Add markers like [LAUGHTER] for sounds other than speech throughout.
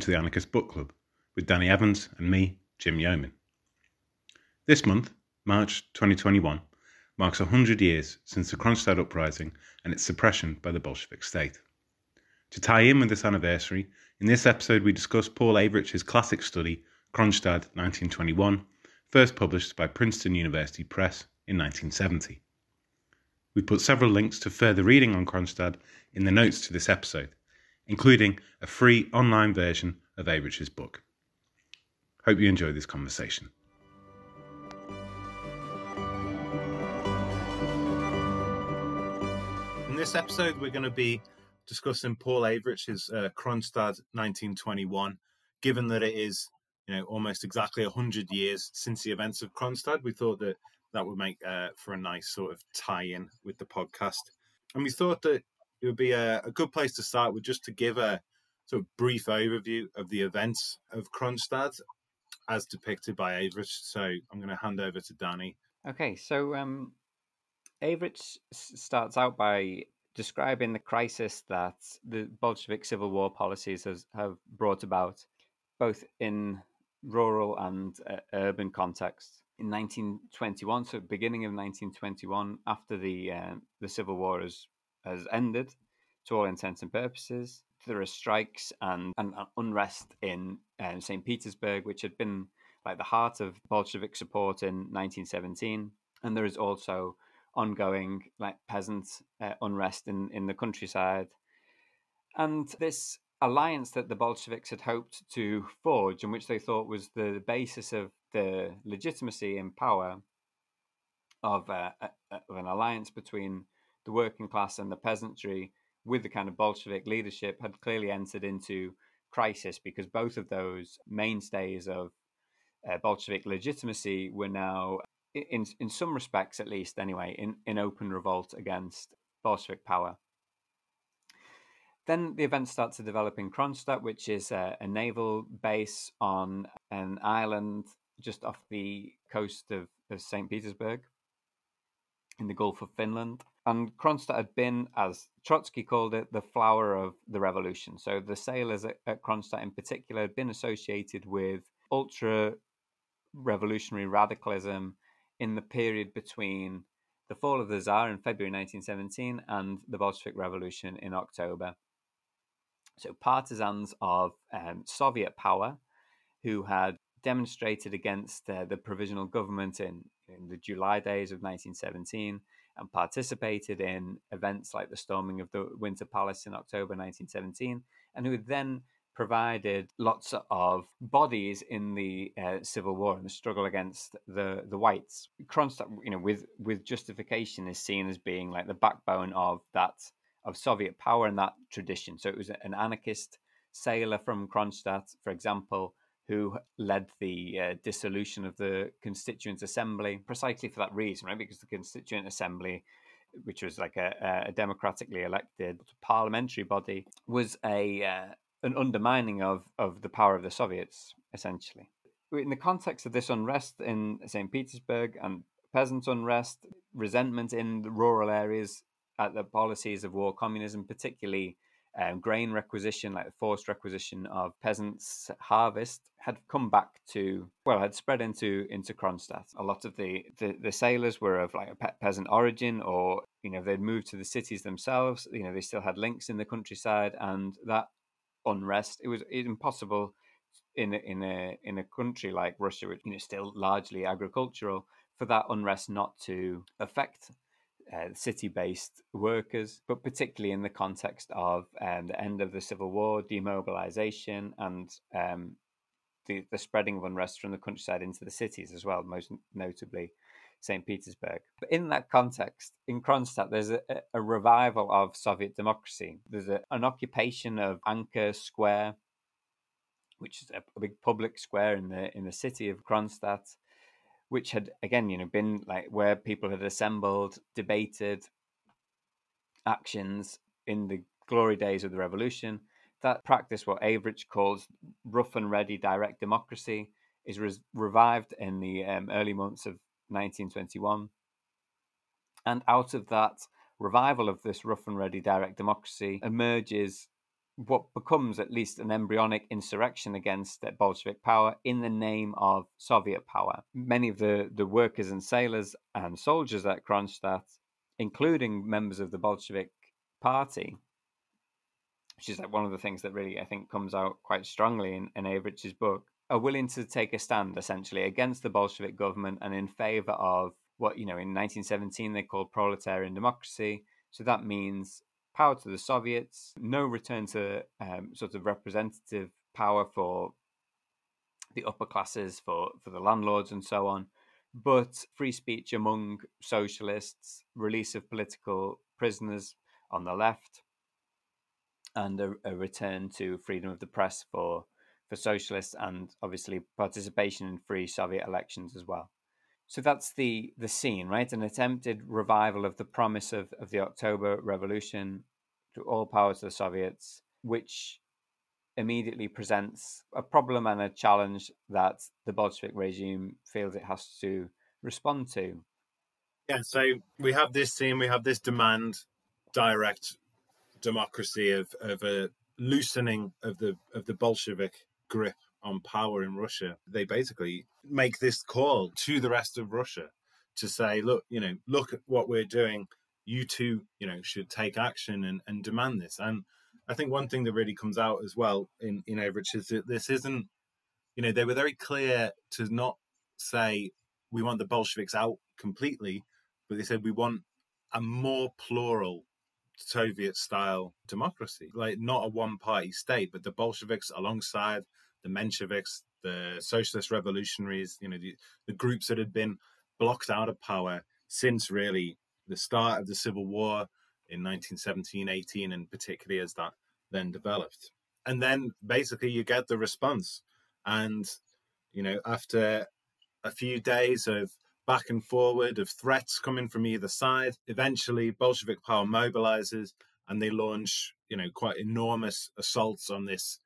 welcome to the Anarchist Book Club with Danny Evans and me, Jim Yeoman. This month, March 2021, marks 100 years since the Kronstadt uprising and its suppression by the Bolshevik state. To tie in with this anniversary, in this episode we discuss Paul Avrich's classic study, Kronstadt 1921, first published by Princeton University Press in 1970. We put several links to further reading on Kronstadt in the notes to this episode, including a free online version of Avrich's book. Hope you enjoy this conversation. In this episode, we're going to be discussing Paul Avrich's uh, Kronstadt 1921. Given that it is, you know, almost exactly 100 years since the events of Kronstadt, we thought that that would make uh, for a nice sort of tie-in with the podcast. And we thought that it would be a, a, good place to start with just to give a sort of brief overview of the events of Kronstadt as depicted by Avrich. So I'm going to hand over to Danny. Okay, so um, Avrich starts out by describing the crisis that the Bolshevik civil war policies has, have brought about, both in rural and uh, urban contexts in 1921, so beginning of 1921, after the uh, the civil war has has ended, to all intents and purposes, there are strikes and, and unrest in uh, St. Petersburg, which had been like the heart of Bolshevik support in 1917, and there is also ongoing like peasant uh, unrest in in the countryside, and this alliance that the Bolsheviks had hoped to forge, and which they thought was the basis of the legitimacy and power of, uh, of an alliance between the working class and the peasantry with the kind of Bolshevik leadership had clearly entered into crisis because both of those mainstays of uh, Bolshevik legitimacy were now, in in some respects at least, anyway, in, in open revolt against Bolshevik power. Then the events start to develop in Kronstadt, which is a, a naval base on an island just off the coast of, of St. Petersburg in the Gulf of Finland. And Kronstadt had been, as Trotsky called it, the flower of the revolution. So the sailors at, at Kronstadt in particular had been associated with ultra revolutionary radicalism in the period between the fall of the Tsar in February 1917 and the Bolshevik Revolution in October. So partisans of um, Soviet power who had demonstrated against uh, the provisional government in, in the July days of 1917 and participated in events like the storming of the Winter Palace in October 1917, and who then provided lots of bodies in the uh, civil war and the struggle against the the whites. Kronstadt, you know, with with justification, is seen as being like the backbone of that of Soviet power and that tradition. So it was an anarchist sailor from Kronstadt, for example, who led the uh, dissolution of the Constituent Assembly, precisely for that reason, right? Because the Constituent Assembly, which was like a, a democratically elected parliamentary body, was a uh, an undermining of of the power of the Soviets, essentially. In the context of this unrest in St. Petersburg and peasant unrest, resentment in the rural areas at the policies of war communism, particularly um, grain requisition, like the forced requisition of peasants' harvest, had come back to well, had spread into into Kronstadt. A lot of the, the, the sailors were of like a pe- peasant origin, or you know they'd moved to the cities themselves. You know they still had links in the countryside, and that unrest it was impossible in a, in a in a country like Russia, which you know still largely agricultural, for that unrest not to affect uh, city-based workers, but particularly in the context of um, the end of the civil war, demobilization, and um, the, the spreading of unrest from the countryside into the cities as well, most notably St. Petersburg. But in that context, in Kronstadt, there's a, a revival of Soviet democracy. There's a, an occupation of Anchor Square, which is a, a big public square in the in the city of Kronstadt which had again, you know, been like where people had assembled, debated actions in the glory days of the revolution. That practice, what Avrich calls rough and ready direct democracy, is re- revived in the um, early months of 1921. And out of that revival of this rough and ready direct democracy emerges what becomes at least an embryonic insurrection against Bolshevik power in the name of Soviet power. Many of the, the workers and sailors and soldiers at Kronstadt, including members of the Bolshevik party, which is like one of the things that really I think comes out quite strongly in, in Avrich's book, are willing to take a stand essentially against the Bolshevik government and in favor of what, you know, in 1917 they called proletarian democracy. So that means power to the Soviets, no return to um, sort of representative power for the upper classes, for, for the landlords, and so on, but free speech among socialists, release of political prisoners on the left, and a, a return to freedom of the press for for socialists, and obviously participation in free Soviet elections as well. So that's the the scene, right? An attempted revival of the promise of, of the October Revolution to all power to the Soviets, which immediately presents a problem and a challenge that the Bolshevik regime feels it has to respond to. Yeah, so we have this scene, we have this demand, direct democracy of, of a loosening of the of the Bolshevik grip on power in Russia, they basically make this call to the rest of Russia to say, look, you know, look at what we're doing. You too, you know, should take action and, and demand this. And I think one thing that really comes out as well in, in Avrich is that this isn't, you know, they were very clear to not say we want the Bolsheviks out completely, but they said we want a more plural Soviet style democracy, like not a one party state, but the Bolsheviks alongside the Mensheviks, the socialist revolutionaries, you know, the, the groups that had been blocked out of power since really the start of the Civil War in 1917 18, and particularly as that then developed. And then basically you get the response. And, you know, after a few days of back and forward, of threats coming from either side, eventually Bolshevik power mobilizes and they launch, you know, quite enormous assaults on this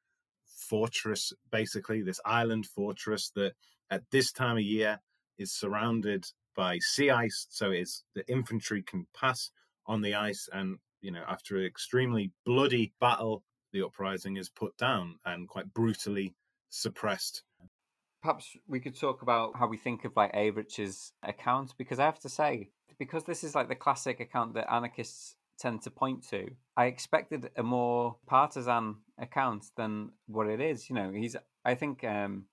fortress, basically, this island fortress that at this time of year is surrounded by sea ice. So it's the infantry can pass on the ice. And, you know, after an extremely bloody battle, the uprising is put down and quite brutally suppressed. Perhaps we could talk about how we think of like Avrich's account, because I have to say, because this is like the classic account that anarchists tend to point to. I expected a more partisan account than what it is. You know, he's I think um,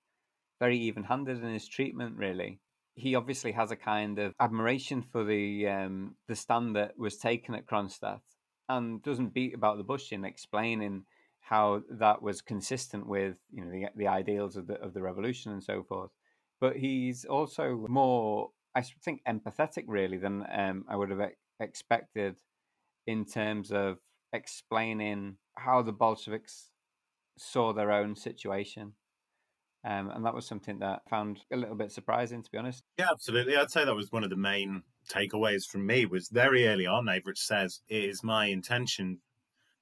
very even-handed in his treatment. Really, he obviously has a kind of admiration for the um, the stand that was taken at Kronstadt, and doesn't beat about the bush in explaining how that was consistent with you know the, the ideals of the of the revolution and so forth. But he's also more, I think, empathetic really than um, I would have expected in terms of explaining how the Bolsheviks saw their own situation. Um, and that was something that I found a little bit surprising, to be honest. Yeah, absolutely. I'd say that was one of the main takeaways from me. Was very early on, Avrich says it is my intention,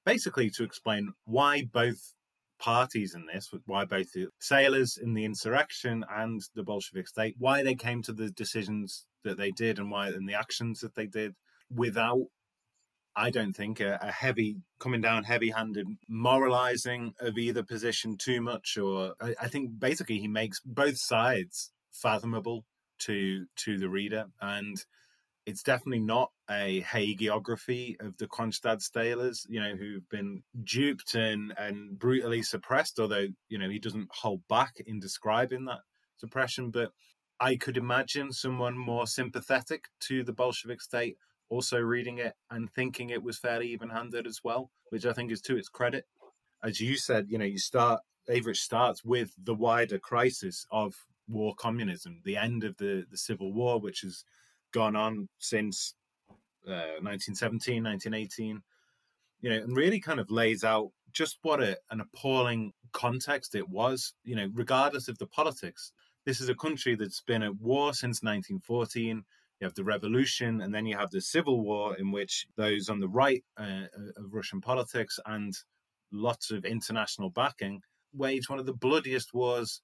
basically, to explain why both parties in this, why both the sailors in the insurrection and the Bolshevik state, why they came to the decisions that they did and why and the actions that they did without I don't think a, a heavy coming down heavy-handed moralizing of either position too much, or I, I think basically he makes both sides fathomable to to the reader, and it's definitely not a hagiography of the Kronstadt sailors, you know, who've been duped and, and brutally suppressed, although, you know, he doesn't hold back in describing that suppression. But I could imagine someone more sympathetic to the Bolshevik state also reading it and thinking it was fairly even handed as well, which I think is to its credit. As you said, you know, you start, Avrich starts with the wider crisis of war communism, the end of the, the Civil War, which has gone on since uh, 1917, 1918, you know, and really kind of lays out just what a, an appalling context it was, you know, regardless of the politics. This is a country that's been at war since 1914 you have the revolution, and then you have the civil war, in which those on the right uh, of Russian politics and lots of international backing wage one of the bloodiest wars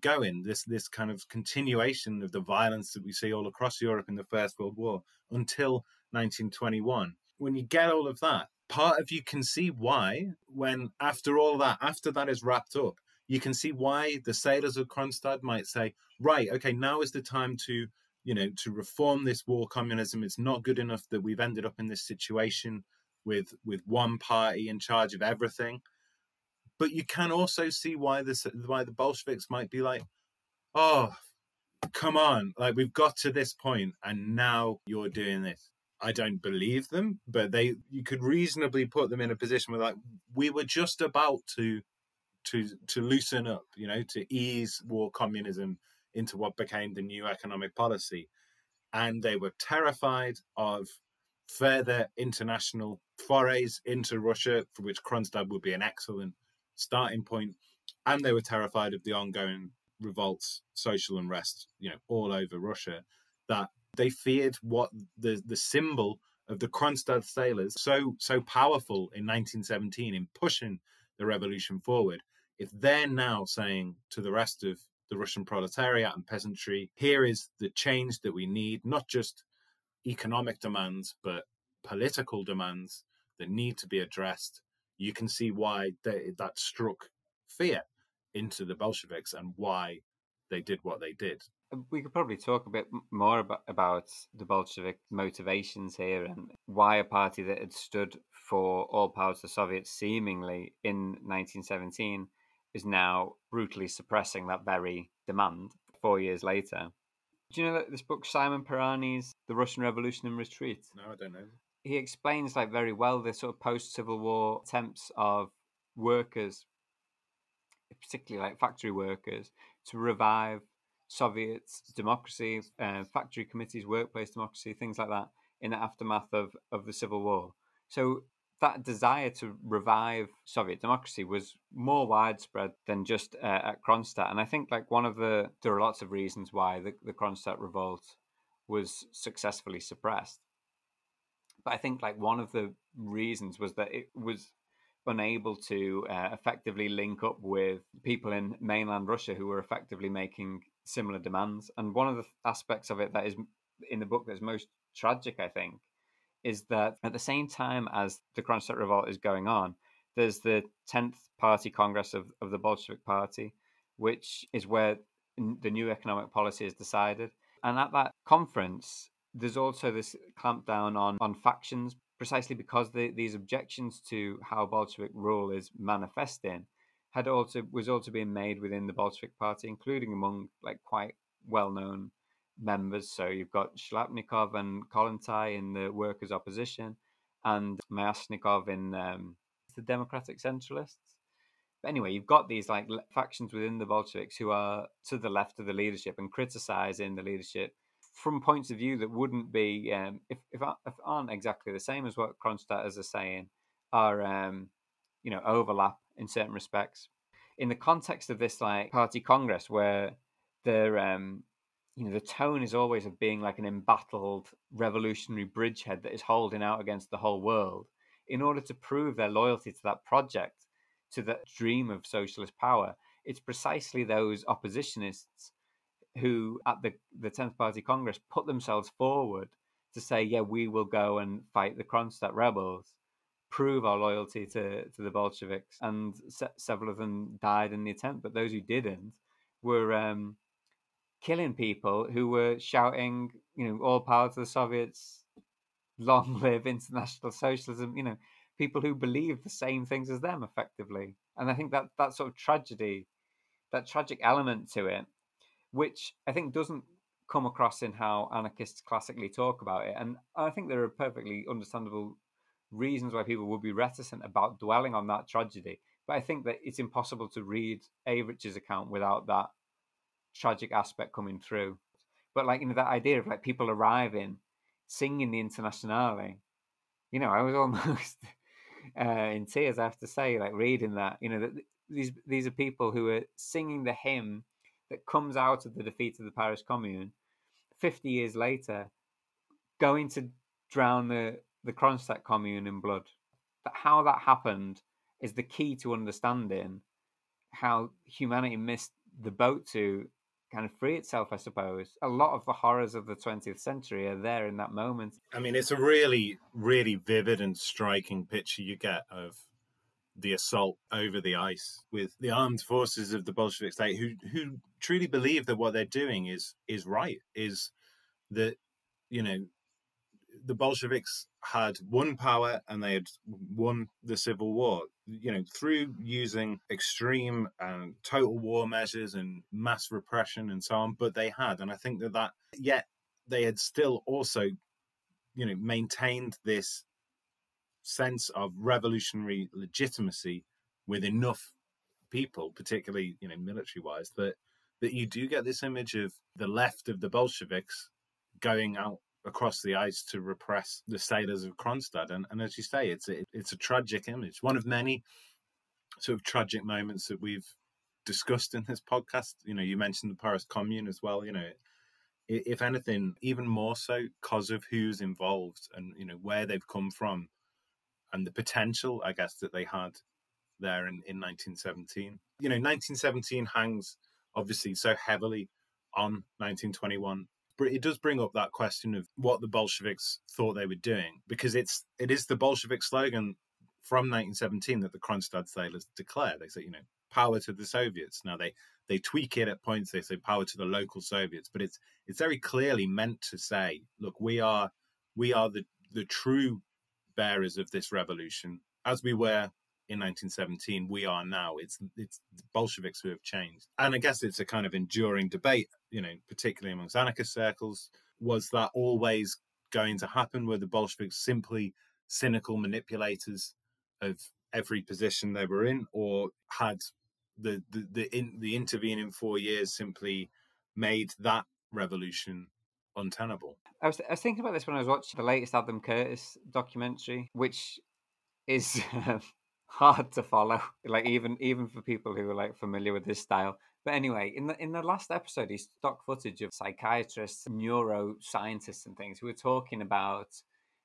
going. This this kind of continuation of the violence that we see all across Europe in the First World War until 1921. When you get all of that, part of you can see why, when after all that, after that is wrapped up, you can see why the sailors of Kronstadt might say, right, okay, now is the time to, you know, to reform this war communism. It's not good enough that we've ended up in this situation with with one party in charge of everything. But you can also see why this why the Bolsheviks might be like, oh, come on, like we've got to this point and now you're doing this. I don't believe them, but they you could reasonably put them in a position where like we were just about to to to loosen up, you know, to ease war communism into what became the new economic policy. And they were terrified of further international forays into Russia, for which Kronstadt would be an excellent starting point. And they were terrified of the ongoing revolts, social unrest, you know, all over Russia, that they feared what the the symbol of the Kronstadt sailors, so so powerful in 1917 in pushing the revolution forward, if they're now saying to the rest of the Russian proletariat and peasantry, here is the change that we need, not just economic demands, but political demands that need to be addressed, you can see why they, that struck fear into the Bolsheviks and why they did what they did. We could probably talk a bit more about, about the Bolshevik motivations here and why a party that had stood for all power to the Soviets seemingly in 1917 is now brutally suppressing that very demand four years later. Do you know that this book, Simon Pirani's The Russian Revolution in Retreat? No, I don't know. He explains like very well the sort of post Civil War attempts of workers, particularly like factory workers, to revive Soviet democracy, uh, factory committees, workplace democracy, things like that in the aftermath of, of the Civil War. So that desire to revive Soviet democracy was more widespread than just uh, at Kronstadt. And I think like one of the there are lots of reasons why the, the Kronstadt revolt was successfully suppressed. But I think like one of the reasons was that it was unable to uh, effectively link up with people in mainland Russia who were effectively making similar demands. And one of the aspects of it that is in the book that's most tragic, I think, is that at the same time as the Kronstadt revolt is going on, there's the 10th Party Congress of, of the Bolshevik Party, which is where the new economic policy is decided. And at that conference, there's also this clampdown on, on factions, precisely because the, these objections to how Bolshevik rule is manifesting had also was also being made within the Bolshevik Party, including among like quite well known members. So you've got Shliapnikov and Kollontai in the workers' opposition, and Myasnikov in um, the Democratic Centralists. But anyway, you've got these like factions within the Bolsheviks who are to the left of the leadership and criticizing the leadership from points of view that wouldn't be, um, if, if, if aren't exactly the same as what Kronstadters are saying, are um, you know overlap in certain respects. In the context of this like party congress, where they're um, you know the tone is always of being like an embattled revolutionary bridgehead that is holding out against the whole world in order to prove their loyalty to that project to that dream of socialist power. It's precisely those oppositionists who at the the 10th party congress put themselves forward to say yeah we will go and fight the kronstadt rebels prove our loyalty to, to the bolsheviks and se- several of them died in the attempt but those who didn't were um, killing people who were shouting, you know, all power to the Soviets, long [LAUGHS] live international socialism, you know, people who believe the same things as them effectively. And I think that that sort of tragedy, that tragic element to it, which I think doesn't come across in how anarchists classically talk about it. And I think there are perfectly understandable reasons why people would be reticent about dwelling on that tragedy. But I think that it's impossible to read Avrich's account without that tragic aspect coming through. But like you know that idea of like people arriving, singing the Internationale, you know, I was [LAUGHS] almost uh, in tears. I have to say, like reading that, you know, that these these are people who are singing the hymn that comes out of the defeat of the Paris Commune. Fifty years later, going to drown the the Kronstadt Commune in blood. That how that happened is the key to understanding how humanity missed the boat to kind of free itself, I suppose. A lot of the horrors of the 20th century are there in that moment. I mean, it's a really, really vivid and striking picture you get of the assault over the ice with the armed forces of the Bolshevik state who who truly believe that what they're doing is is right is that you know the Bolsheviks had won power and they had won the civil war, you know, through using extreme and total war measures and mass repression and so on. But they had, and I think that that yet they had still also, you know, maintained this sense of revolutionary legitimacy with enough people, particularly you know military wise, that that you do get this image of the left of the Bolsheviks going out across the ice to repress the sailors of Kronstadt. And, and as you say, it's a, it's a tragic image, one of many sort of tragic moments that we've discussed in this podcast. You know, you mentioned the Paris Commune as well. You know, if anything, even more so because of who's involved and you know where they've come from, and the potential, I guess, that they had there in, in 1917. You know, 1917 hangs obviously so heavily on 1921 it does bring up that question of what the Bolsheviks thought they were doing, because it's it is the Bolshevik slogan from 1917 that the Kronstadt sailors declare. They say, you know, power to the Soviets. Now they they tweak it at points. They say power to the local Soviets, but it's it's very clearly meant to say, look, we are we are the the true bearers of this revolution, as we were in 1917 we are now it's it's bolsheviks who have changed and i guess it's a kind of enduring debate you know particularly amongst anarchist circles was that always going to happen were the bolsheviks simply cynical manipulators of every position they were in or had the the the, in, the intervening 4 years simply made that revolution untenable I was, I was thinking about this when I was watching the latest Adam Curtis documentary, which is [LAUGHS] hard to follow. Like even even for people who are like familiar with this style. But anyway, in the in the last episode, he stock footage of psychiatrists, neuroscientists, and things who were talking about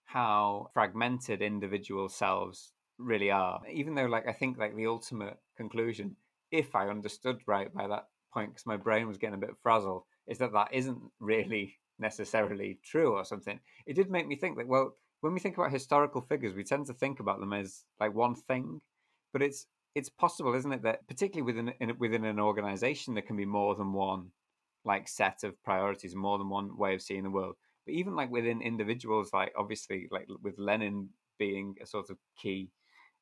how fragmented individual selves really are. Even though, like, I think like the ultimate conclusion, if I understood right by that point, because my brain was getting a bit frazzled, is that that isn't really [LAUGHS] necessarily true or something. It did make me think that well, when we think about historical figures, we tend to think about them as like one thing, but it's it's possible, isn't it, that particularly within in, within an organization, there can be more than one like set of priorities, more than one way of seeing the world. But even like within individuals, like obviously, like with Lenin being a sort of key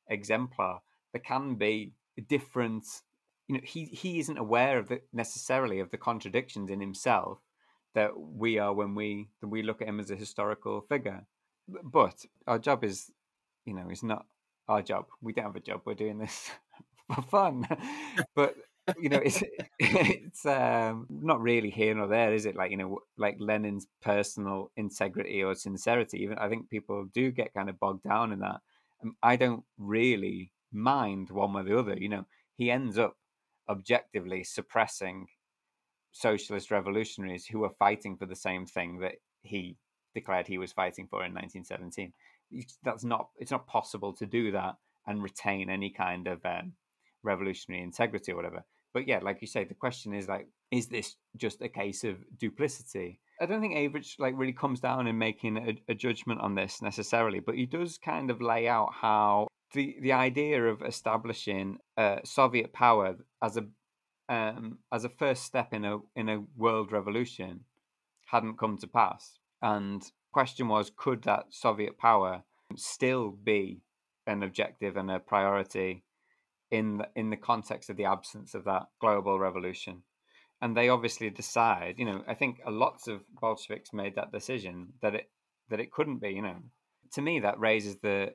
exemplar, there can be different. You know, he he isn't aware of the necessarily of the contradictions in himself that we are when we when we look at him as a historical figure but our job is, you know, is not our job. We don't have a job. We're doing this [LAUGHS] for fun. [LAUGHS] but you know, it's [LAUGHS] it's um, not really here nor there, is it? Like you know, like Lenin's personal integrity or sincerity. Even I think people do get kind of bogged down in that. Um, I don't really mind one way or the other. You know, he ends up objectively suppressing socialist revolutionaries who are fighting for the same thing that he declared he was fighting for in 1917. That's not it's not possible to do that and retain any kind of um, revolutionary integrity or whatever. But yeah, like you say, the question is like, is this just a case of duplicity? I don't think Avrich like really comes down in making a, a judgment on this necessarily, but he does kind of lay out how the the idea of establishing uh, Soviet power as a um, as a first step in a in a world revolution hadn't come to pass. And question was, could that Soviet power still be an objective and a priority in the, in the context of the absence of that global revolution? And they obviously decide. You know, I think lots of Bolsheviks made that decision that it that it couldn't be. You know, to me that raises the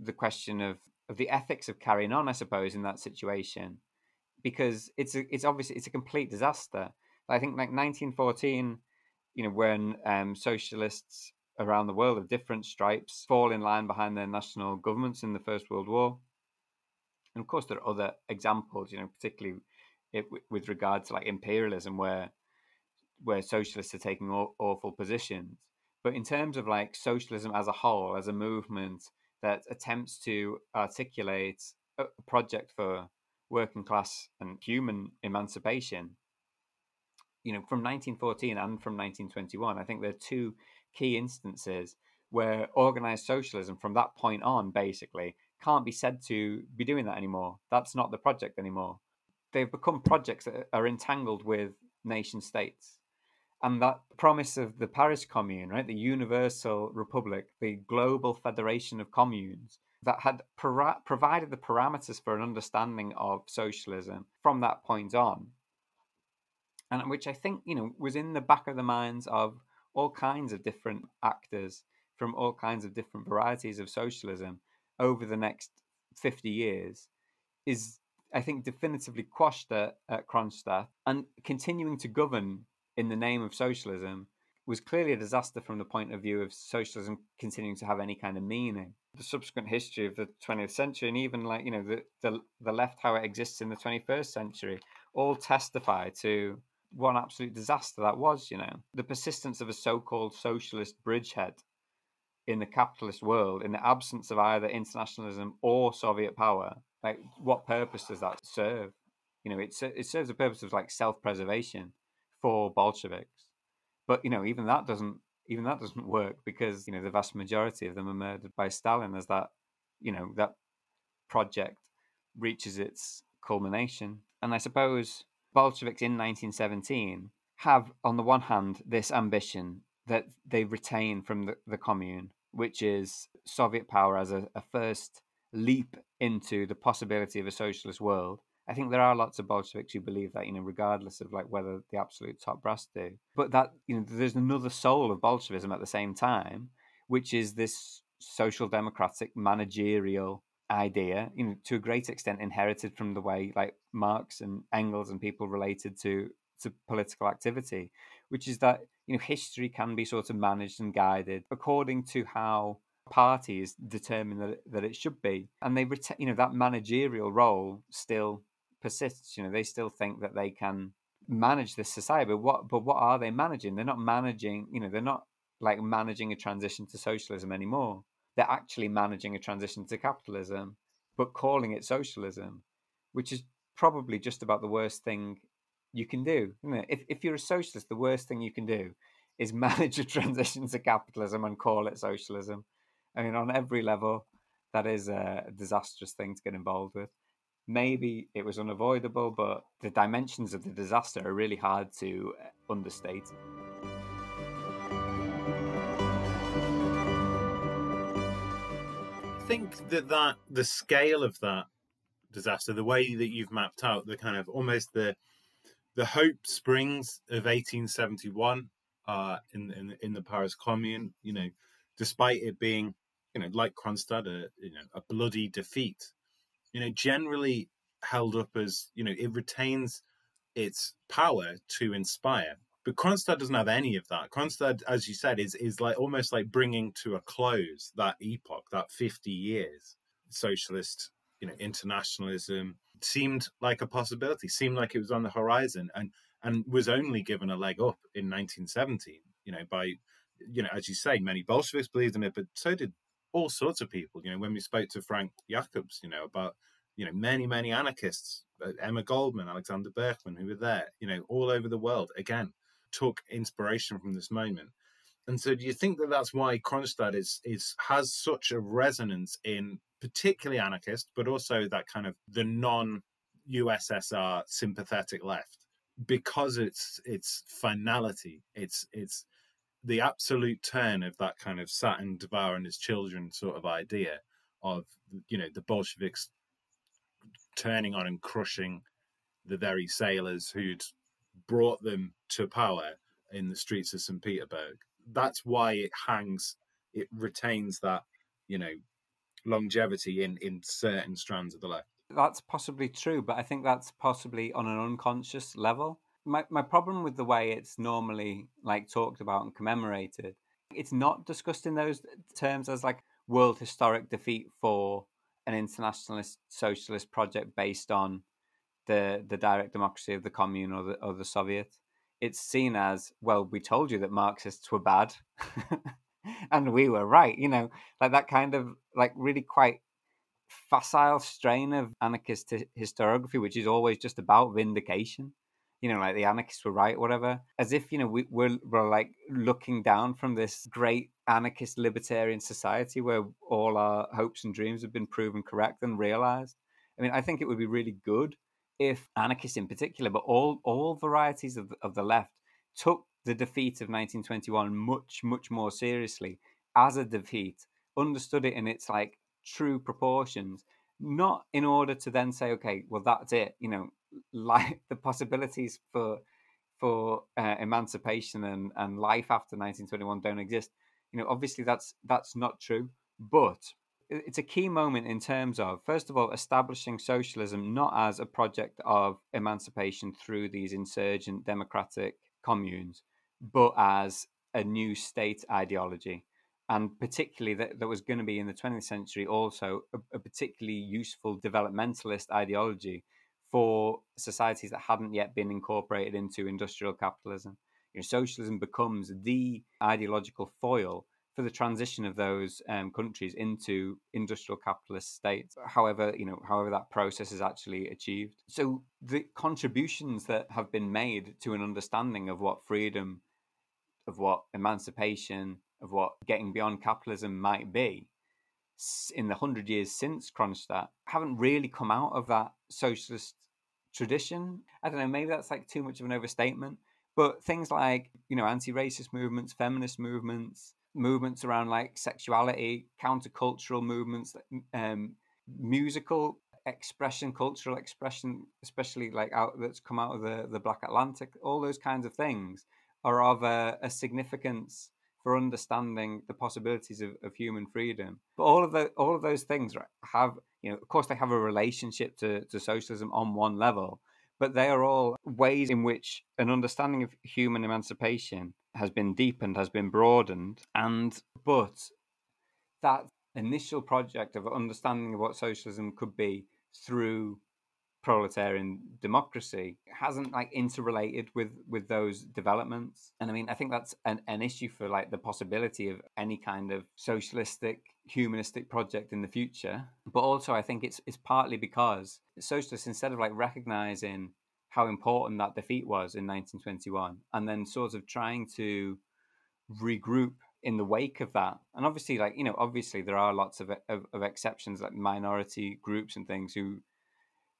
the question of of the ethics of carrying on. I suppose in that situation, because it's a, it's obviously it's a complete disaster. I think like 1914 you know, when um, socialists around the world of different stripes fall in line behind their national governments in the First World War. And of course, there are other examples, you know, particularly it, with regard to like imperialism, where where socialists are taking aw- awful positions. But in terms of like socialism as a whole, as a movement that attempts to articulate a project for working class and human emancipation, you know, from 1914 and from 1921, I think there are two key instances where organized socialism from that point on basically can't be said to be doing that anymore. That's not the project anymore. They've become projects that are entangled with nation states. And that promise of the Paris Commune, right, the universal republic, the global federation of communes, that had pro- provided the parameters for an understanding of socialism from that point on, and which I think you know was in the back of the minds of all kinds of different actors from all kinds of different varieties of socialism over the next 50 years is I think definitively quashed at, at Kronstadt and continuing to govern in the name of socialism was clearly a disaster from the point of view of socialism continuing to have any kind of meaning. The subsequent history of the 20th century and even like, you know, the, the, the left, how it exists in the 21st century, all testify to what an absolute disaster that was, you know. The persistence of a so called socialist bridgehead in the capitalist world in the absence of either internationalism or Soviet power, like what purpose does that serve? You know, it, it serves a purpose of like self preservation for Bolsheviks but you know, even that doesn't even that doesn't work because you know the vast majority of them are murdered by Stalin as that you know that project reaches its culmination. And I suppose Bolsheviks in 1917 have, on the one hand, this ambition that they retain from the, the commune, which is Soviet power as a, a first leap into the possibility of a socialist world. I think there are lots of Bolsheviks who believe that, you know, regardless of like whether the absolute top brass do. But that, you know, there's another soul of Bolshevism at the same time, which is this social democratic managerial idea, you know, to a great extent inherited from the way like Marx and Engels and people related to to political activity, which is that you know history can be sort of managed and guided according to how parties determine that, that it should be and they retain you know that managerial role still persists. You know, they still think that they can manage this society, but what but what are they managing? They're not managing. You know, they're not like managing a transition to socialism anymore. They're actually managing a transition to capitalism, but calling it socialism, which is probably just about the worst thing you can do. If if you're a socialist, the worst thing you can do is [LAUGHS] manage a transition to capitalism and call it socialism. I mean, on every level, that is a disastrous thing to get involved with maybe it was unavoidable, but the dimensions of the disaster are really hard to uh, understate. Think that that the scale of that disaster, the way that you've mapped out the kind of almost the the Hope Springs of 1871 uh, in, in in the Paris Commune, you know, despite it being, you know, like Kronstadt, a you know a bloody defeat, you know, generally held up as, you know, it retains its power to inspire. But Kronstadt doesn't have any of that. Kronstadt, as you said, is is like almost like bringing to a close that epoch, that 50 years. Socialist, you know, internationalism seemed like a possibility, seemed like it was on the horizon and and was only given a leg up in 1917, you know, by, you know, as you say, many Bolsheviks believed in it, but so did all sorts of people. You know, when we spoke to Frank Jacobs, you know, about you know many many anarchists, uh, Emma Goldman, Alexander Berkman, who were there, you know, all over the world. Again, took inspiration from this moment. And so, do you think that that's why Kronstadt is is has such a resonance in particularly anarchist, but also that kind of the non USSR sympathetic left, because it's its finality, it's it's the absolute turn of that kind of Satan devouring his children sort of idea of you know the Bolsheviks turning on and crushing the very sailors who'd brought them to power in the streets of St. Petersburg. That's why it hangs, it retains that, you know, longevity in, in certain strands of the left. That's possibly true, but I think that's possibly on an unconscious level my, my problem with the way it's normally like talked about and commemorated it's not discussed in those terms as like world historic defeat for an internationalist socialist project based on the the direct democracy of the commune or the or the soviet it's seen as well we told you that marxists were bad [LAUGHS] and we were right you know like that kind of like really quite facile strain of anarchist historiography which is always just about vindication you know, like the anarchists were right, whatever. As if, you know, we, we're, we're like looking down from this great anarchist libertarian society where all our hopes and dreams have been proven correct and realized. I mean, I think it would be really good if anarchists in particular, but all, all varieties of, of the left took the defeat of 1921 much, much more seriously as a defeat, understood it in its like true proportions, not in order to then say, okay, well, that's it, you know, [LAUGHS] like the possibilities for for uh, emancipation and, and life after 1921 don't exist. You know, obviously that's that's not true, but it's a key moment in terms of first of all establishing socialism not as a project of emancipation through these insurgent democratic communes, but as a new state ideology. And particularly that, that was going to be in the 20th century also a, a particularly useful developmentalist ideology for societies that hadn't yet been incorporated into industrial capitalism. You know, socialism becomes the ideological foil for the transition of those um, countries into industrial capitalist states. However, you know, however that process is actually achieved. So the contributions that have been made to an understanding of what freedom, of what emancipation, of what getting beyond capitalism might be, in the hundred years since Kronstadt, haven't really come out of that socialist tradition. I don't know, maybe that's like too much of an overstatement. But things like, you know, anti racist movements, feminist movements, movements around like sexuality, countercultural movements, um, musical expression, cultural expression, especially like out that's come out of the, the Black Atlantic, all those kinds of things are of a, a significance for understanding the possibilities of, of human freedom. But all of the all of those things have you know, of course, they have a relationship to, to socialism on one level, but they are all ways in which an understanding of human emancipation has been deepened, has been broadened, and but that initial project of understanding of what socialism could be through proletarian democracy hasn't like interrelated with with those developments. And i mean i think that's an, an issue for like the possibility of any kind of socialistic humanistic project in the future. But also i think it's it's partly because socialists instead of like recognizing how important that defeat was in 1921 and then sort of trying to regroup in the wake of that and obviously like you know obviously there are lots of, of, of exceptions like minority groups and things who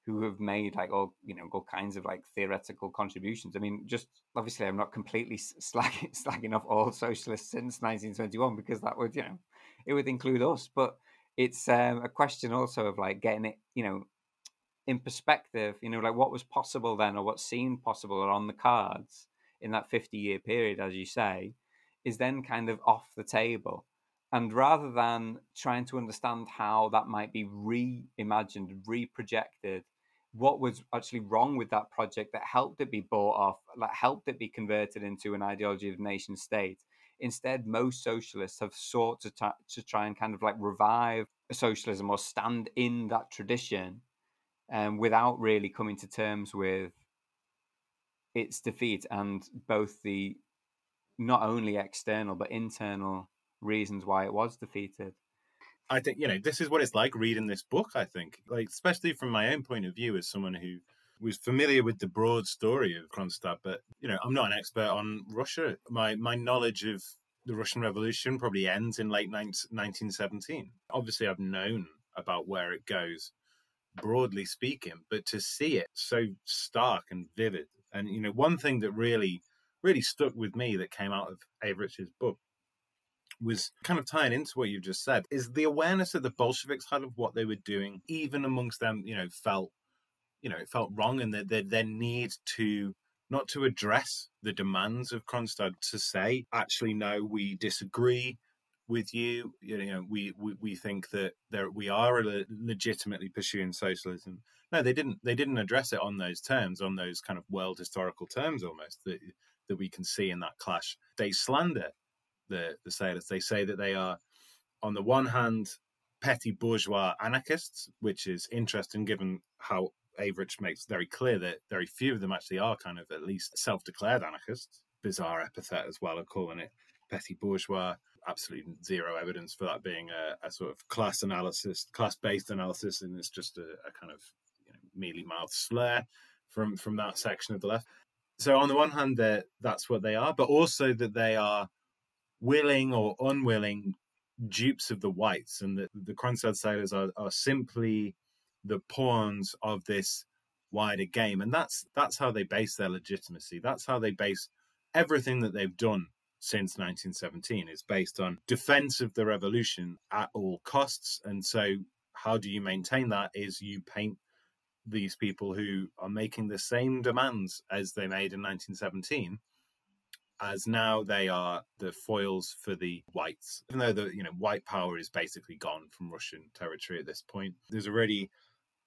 who have made like all you know all kinds of like theoretical contributions. I mean, just obviously, I'm not completely [LAUGHS] slagging, slagging off all socialists since 1921 because that would you know it would include us. But it's um, a question also of like getting it you know in perspective. You know, like what was possible then, or what seemed possible, or on the cards in that 50 year period, as you say, is then kind of off the table. And rather than trying to understand how that might be reimagined, reprojected, what was actually wrong with that project that helped it be bought off, that helped it be converted into an ideology of nation state. Instead, most socialists have sought to, t- to try and kind of like revive socialism or stand in that tradition um, without really coming to terms with its defeat and both the not only external but internal reasons why it was defeated. I think you know this is what it's like reading this book. I think, like especially from my own point of view as someone who was familiar with the broad story of Kronstadt, but you know I'm not an expert on Russia. My my knowledge of the Russian Revolution probably ends in late 1917. Obviously, I've known about where it goes, broadly speaking, but to see it so stark and vivid, and you know one thing that really really stuck with me that came out of Avrich's book was kind of tying into what you've just said is the awareness that the Bolsheviks had of what they were doing, even amongst them, you know, felt, you know, it felt wrong and that their, their need to not to address the demands of Kronstadt to say, actually, no, we disagree with you. You know, we, we, we think that there, we are legitimately pursuing socialism. No, they didn't. They didn't address it on those terms, on those kind of world historical terms, almost that that we can see in that clash. They slander the, the sailors. They say that they are, on the one hand, petty bourgeois anarchists, which is interesting given how Avrich makes very clear that very few of them actually are kind of at least self declared anarchists. Bizarre epithet as well of calling it petty bourgeois. Absolutely zero evidence for that being a, a sort of class analysis, class based analysis, and it's just a, a kind of you know, mealy mouthed slur from from that section of the left. So on the one hand, that's what they are, but also that they are willing or unwilling dupes of the whites, and that the Kronstadt sailors are, are simply the pawns of this wider game, and that's that's how they base their legitimacy. That's how they base everything that they've done since 1917 is based on defense of the revolution at all costs. And so, how do you maintain that? Is you paint these people who are making the same demands as they made in 1917 as now they are the foils for the whites even though the you know white power is basically gone from russian territory at this point there's already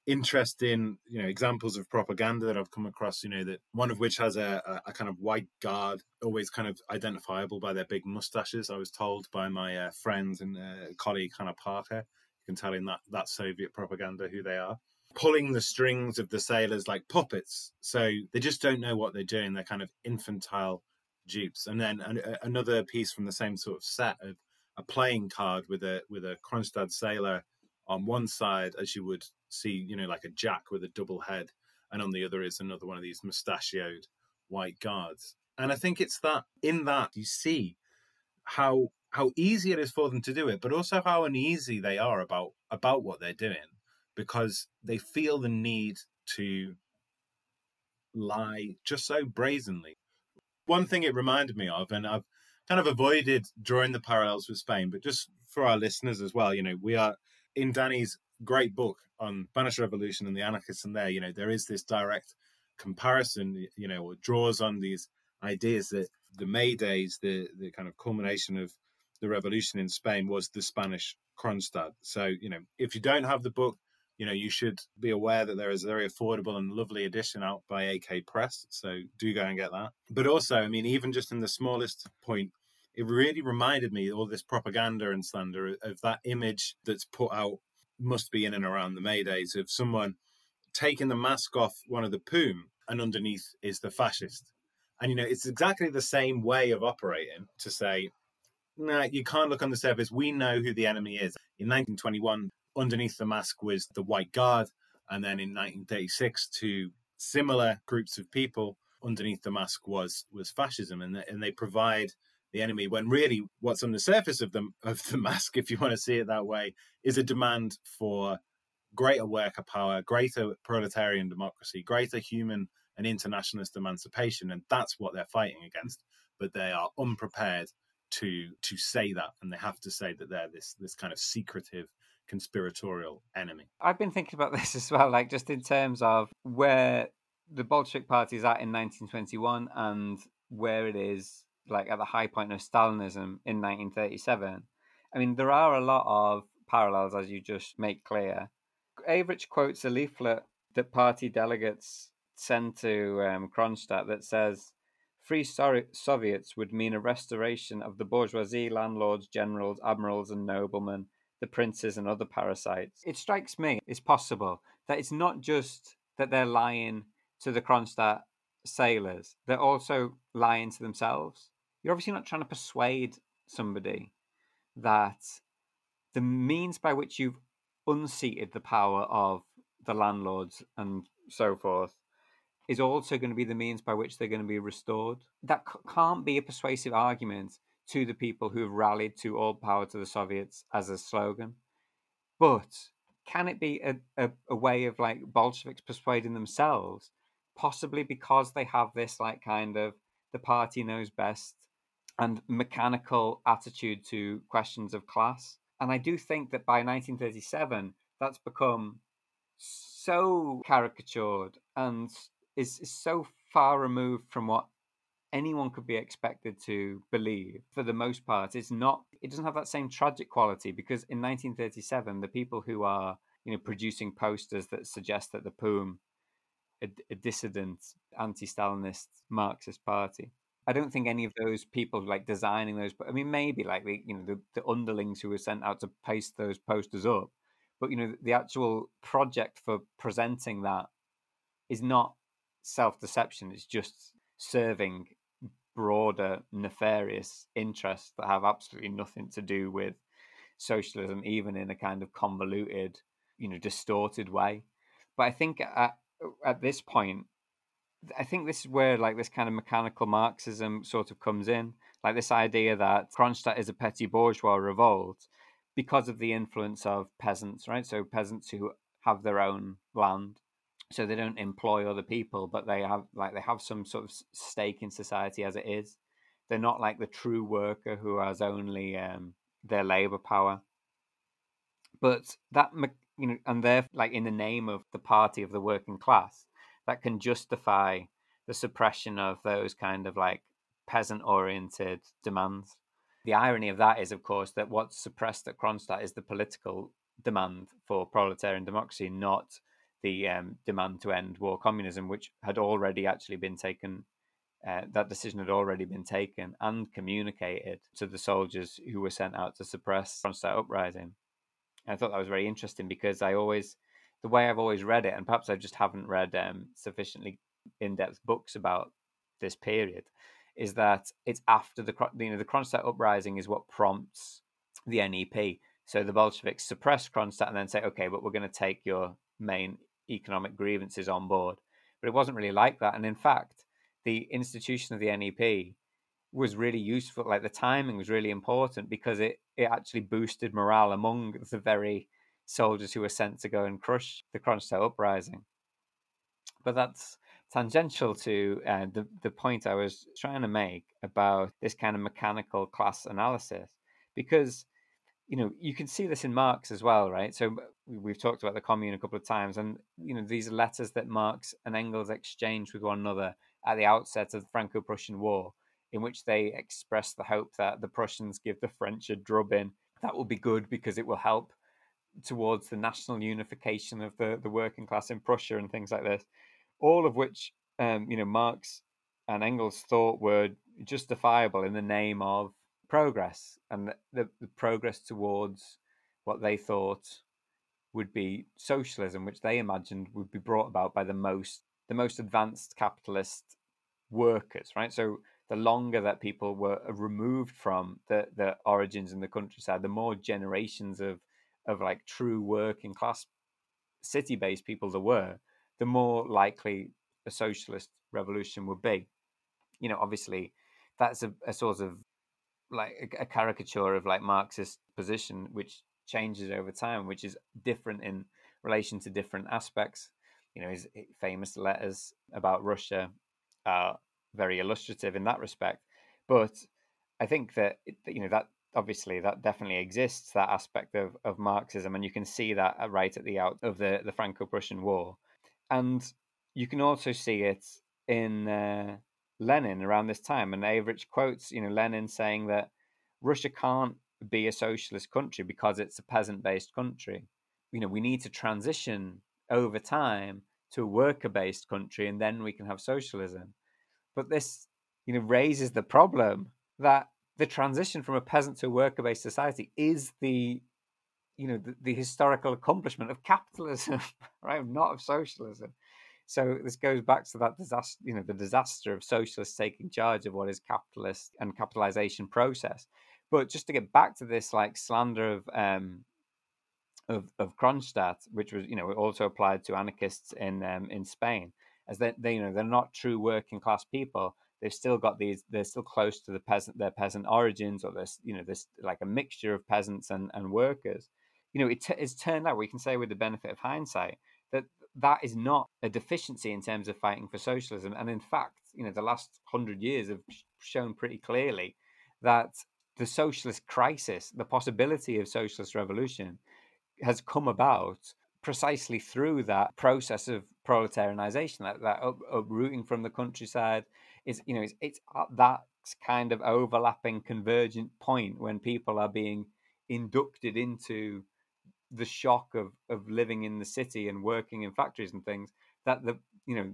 interesting you know examples of propaganda that I've come across you know that one of which has a, a, kind of white guard always kind of identifiable by their big mustaches. I was told by my uh, friends and uh, colleague Hannah Parker you can tell in that that Soviet propaganda who they are pulling the strings of the sailors like puppets. So they just don't know what they're doing. They're kind of infantile dupes. And then an, another piece from the same sort of set of a playing card with a with a Kronstadt sailor on one side as you would see, you know, like a jack with a double head, and on the other is another one of these mustachioed white guards. And I think it's that in that you see how how easy it is for them to do it, but also how uneasy they are about about what they're doing because they feel the need to lie just so brazenly. One thing it reminded me of, and I've kind of avoided drawing the parallels with Spain, but just for our listeners as well, you know, we are in Danny's great book on Spanish Revolution and the anarchists in there, you know, there is this direct comparison, you know, or draws on these ideas that the May days, the the kind of culmination of the revolution in Spain was the Spanish Kronstadt. So, you know, if you don't have the book, you know, you should be aware that there is a very affordable and lovely edition out by AK Press. So do go and get that. But also, I mean, even just in the smallest point, it really reminded me all this propaganda and slander of that image that's put out must be in and around the May days of someone taking the mask off one of the POUM and underneath is the fascist. And you know, it's exactly the same way of operating to say, no, nah, you can't look on the surface. We know who the enemy is. In 1921, underneath the mask was the White Guard. And then in 1936, two similar groups of people underneath the mask was was fascism. And, and they provide the enemy when really what's on the surface of the of the [LAUGHS] mask if you want to see it that way is a demand for greater worker power greater proletarian democracy greater human and internationalist emancipation. And that's what they're fighting against. But they are unprepared to to say that. And they have to say that they're this this kind of secretive conspiratorial enemy. I've been thinking about [LAUGHS] this as well like just in terms of where the bolshevik party is at in 1921 and where it is like at the high point of Stalinism in 1937. I mean, there are a lot of parallels, as you just make clear. Avrich quotes a leaflet that party delegates sent to um, Kronstadt that says, Free Soviets would mean a restoration of the bourgeoisie, landlords, generals, admirals, and noblemen, the princes, and other parasites. It strikes me it's possible that it's not just that they're lying to the Kronstadt sailors, they're also lying to themselves you're obviously not trying to persuade somebody that the means by which you've unseated the power of the landlords and so forth is also going to be the means by which they're going to be restored. That can't be a persuasive argument to the people who have rallied to all power to the Soviets as a slogan. But can it be a, a, a way of like Bolsheviks persuading themselves? Possibly because they have this like kind of the party knows best and mechanical attitude to questions of class. And I do think that by 1937, that's become so caricatured and is, is so far removed from what anyone could be expected to believe for the most part it's not it doesn't have that same tragic quality because in 1937 the people who are you know producing posters that suggest that the POUM a, a dissident anti-stalinist marxist party I don't think any of those people like designing those. But I mean, maybe like the you know the, the underlings who were sent out to paste those posters up, but you know the actual project for presenting that is not self deception. It's just serving broader nefarious interests that have absolutely nothing to do with socialism, even in a kind of convoluted, you know, distorted way. But I think at at this point, I think this is where like this kind of mechanical Marxism sort of comes in, like this idea that Kronstadt is a petty bourgeois revolt because of the influence of peasants, right? So peasants who have their own land, so they don't employ other people, but they have like they have some sort of stake in society as it is. They're not like the true worker who has only um, their labor power. But that you know, and they're like in the name of the party of the working class, that can justify the suppression of those kind of like peasant oriented demands. The irony of that is, of course, that what's suppressed at Kronstadt is the political demand for proletarian democracy, not the um, demand to end war communism, which had already actually been taken. Uh, that decision had already been taken and communicated to the soldiers who were sent out to suppress Kronstadt uprising. And I thought that was very interesting because I always, the way I've always read it, and perhaps I just haven't read um, sufficiently in-depth books about this period, is that it's after the you know the Kronstadt uprising is what prompts the NEP. So the Bolsheviks suppress Kronstadt and then say, okay, but we're going to take your main economic grievances on board. But it wasn't really like that. And in fact, the institution of the NEP was really useful. Like the timing was really important because it, it actually boosted morale among the very soldiers who were sent to go and crush the Kronstadt uprising. But that's tangential to uh, the the point I was trying to make about this kind of mechanical class analysis, because you know you can see this in Marx as well, right? So we've talked about the commune a couple of times, and you know these letters that Marx and Engels exchanged with one another at the outset of the Franco-Prussian War, in which they express the hope that the Prussians give the French a drubbing. That will be good because it will help towards the national unification of the, the working class in Prussia and things like this all of which um, you know Marx and Engels thought were justifiable in the name of progress and the, the, the progress towards what they thought would be socialism, which they imagined would be brought about by the most the most advanced capitalist workers, right? So the longer that people were removed from the, the origins in the countryside, the more generations of of like true working class city based people there were, the more likely a socialist revolution would be. You know, obviously, that's a, a sort of like a, a, caricature of like Marxist position, which changes over time, which is different in relation to different aspects. You know, his eh, famous letters about Russia are very illustrative in that respect. But I think that you know that obviously that definitely exists that aspect of, of Marxism, and you can see that right at the out of the the Franco-Prussian War and you can also see it in uh, Lenin around this time. And Avrich quotes, you know, Lenin saying that Russia can't be a socialist country because it's a peasant-based country. You know, we need to transition over time to a worker-based country, and then we can have socialism. But this, you know, raises the problem that the transition from a peasant to a worker-based society is the you know the, the historical accomplishment of capitalism, [LAUGHS] right? Not of socialism. So this goes back to that disaster, you know, the disaster of socialists taking charge of what is capitalist and capitalization process. But just to get back to this, like slander of um, of of Kronstadt, which was you know also applied to anarchists in um, in Spain, as they, they you know they're not true working class people. They've still got these. They're still close to the peasant their peasant origins, or this you know this like a mixture of peasants and and workers you know, it t- it's turned out we can say with the benefit of hindsight that that is not a deficiency in terms of fighting for socialism. And in fact, you know, the last hundred years have shown pretty clearly that the socialist crisis, the possibility of socialist revolution, has come about precisely through that process of proletarianization, that, that up, uprooting from the countryside. Is you know, it's, it's at that kind of overlapping convergent point when people are being inducted into the shock of of living in the city and working in factories and things that the you know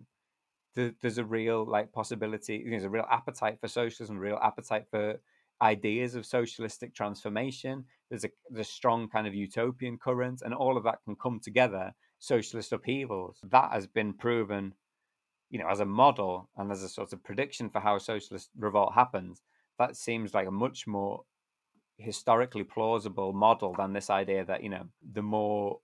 the, there's a real like possibility there's a real appetite for socialism real appetite for ideas of socialistic transformation. There's a there's a strong kind of utopian current and all of that can come together socialist upheavals. That has been proven you know as a model and as a sort of prediction for how a socialist revolt happens that seems like a much more historically plausible model than this idea that you know the more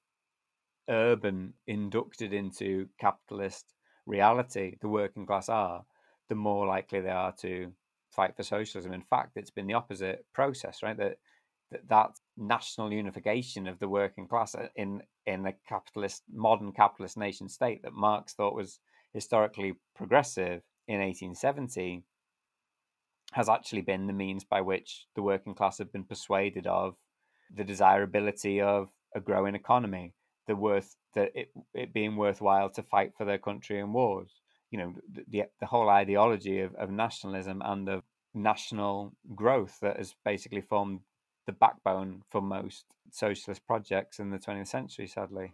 urban inducted into capitalist reality the working class are, the more likely they are to fight for socialism. In fact, it's been the opposite process, right? That that, that national unification of the working class uh, in in a capitalist modern capitalist nation state that Marx thought was historically progressive in 1870 has actually been the means by which the working class have been persuaded of the desirability of a growing economy, the worth that it, it being worthwhile to fight for their country in wars. You know, the, the, the whole ideology of, of nationalism and of national growth that has basically formed the backbone for most socialist projects in the 20th century, sadly.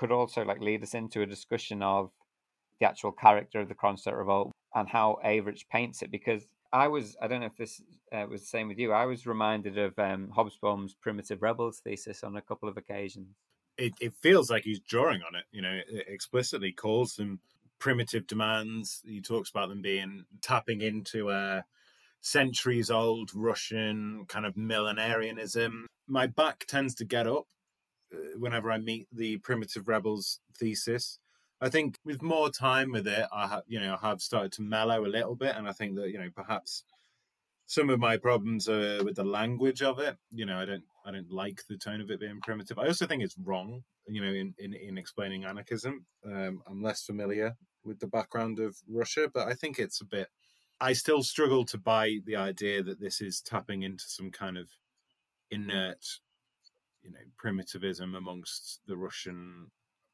Could also like lead us into a discussion of the actual character of the Kronstadt revolt and how Avrich paints it because I was I don't know if this uh, was the same with you. I was reminded of um, Hobsbawm's primitive rebels thesis on a couple of occasions. It, it feels like he's drawing on it. You know, it explicitly calls them primitive demands. He talks about them being tapping into a centuries old Russian kind of millenarianism. My back tends to get up uh, whenever I meet the primitive rebels thesis. I think with more time with it, I have you know I have started to mellow a little bit, and I think that you know perhaps some of my problems are with the language of it. You know, I don't I don't like the tone of it being primitive. I also think it's wrong. You know, in in, in explaining anarchism, um, I'm less familiar with the background of Russia, but I think it's a bit. I still struggle to buy the idea that this is tapping into some kind of inert, you know, primitivism amongst the Russian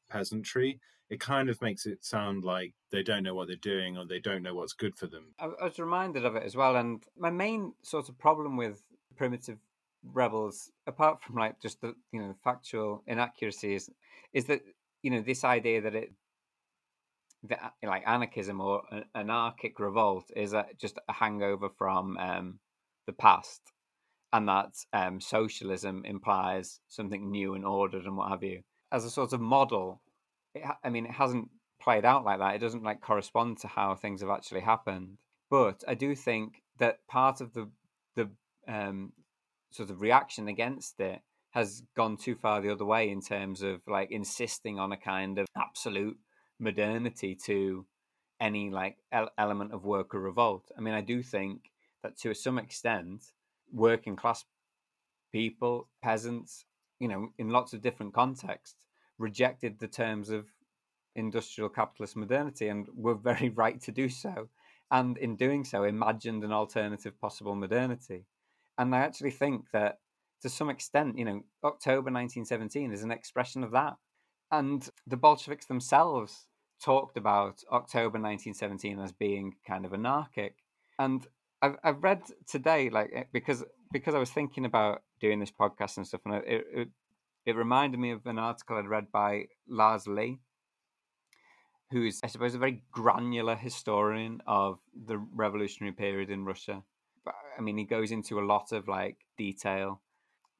peasantry. It kind of makes it sound like they don't know what they're doing or they don't know what's good for them. I, was reminded of it as well, and my main sort of problem with primitive rebels, apart from like just the you know factual inaccuracies, is that you know this idea that it the, like anarchism or an anarchic revolt is a, just a hangover from um, the past, and that um, socialism implies something new and ordered and what have you. As a sort of model, it, I mean, it hasn't played out like that. It doesn't like correspond to how things have actually happened. But I do think that part of the the um, sort of reaction against it has gone too far the other way in terms of like insisting on a kind of absolute modernity to any like element of worker revolt. I mean, I do think that to some extent, working class people, peasants, you know, in lots of different contexts, rejected the terms of industrial capitalist modernity and were very [LAUGHS] right to do so. And in doing so, imagined an alternative possible modernity. And I actually think that to some extent, you know, October 1917 is an expression of that. And the Bolsheviks themselves talked about October 1917 as being kind of anarchic. And I've, I've read today, like, eh, because because I was thinking about doing this podcast and stuff, and it, it, it reminded me of an article I'd read by Lars Lih, who is, I suppose, a very granular historian of the revolutionary period in Russia. But, I mean, he goes into a lot of like detail,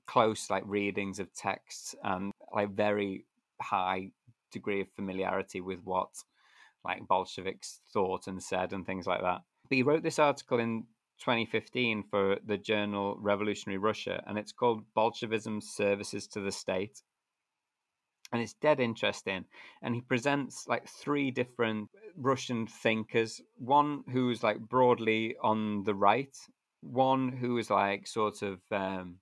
close like readings of texts, and like very high degree of familiarity with what like Bolsheviks thought and said and things like that. But he wrote this article in 2015 for the journal Revolutionary Russia, and it's called Bolshevism's Services to the State. And it's dead interesting. And he presents like three different Russian thinkers one who's like broadly on the right, one who is like sort of, um,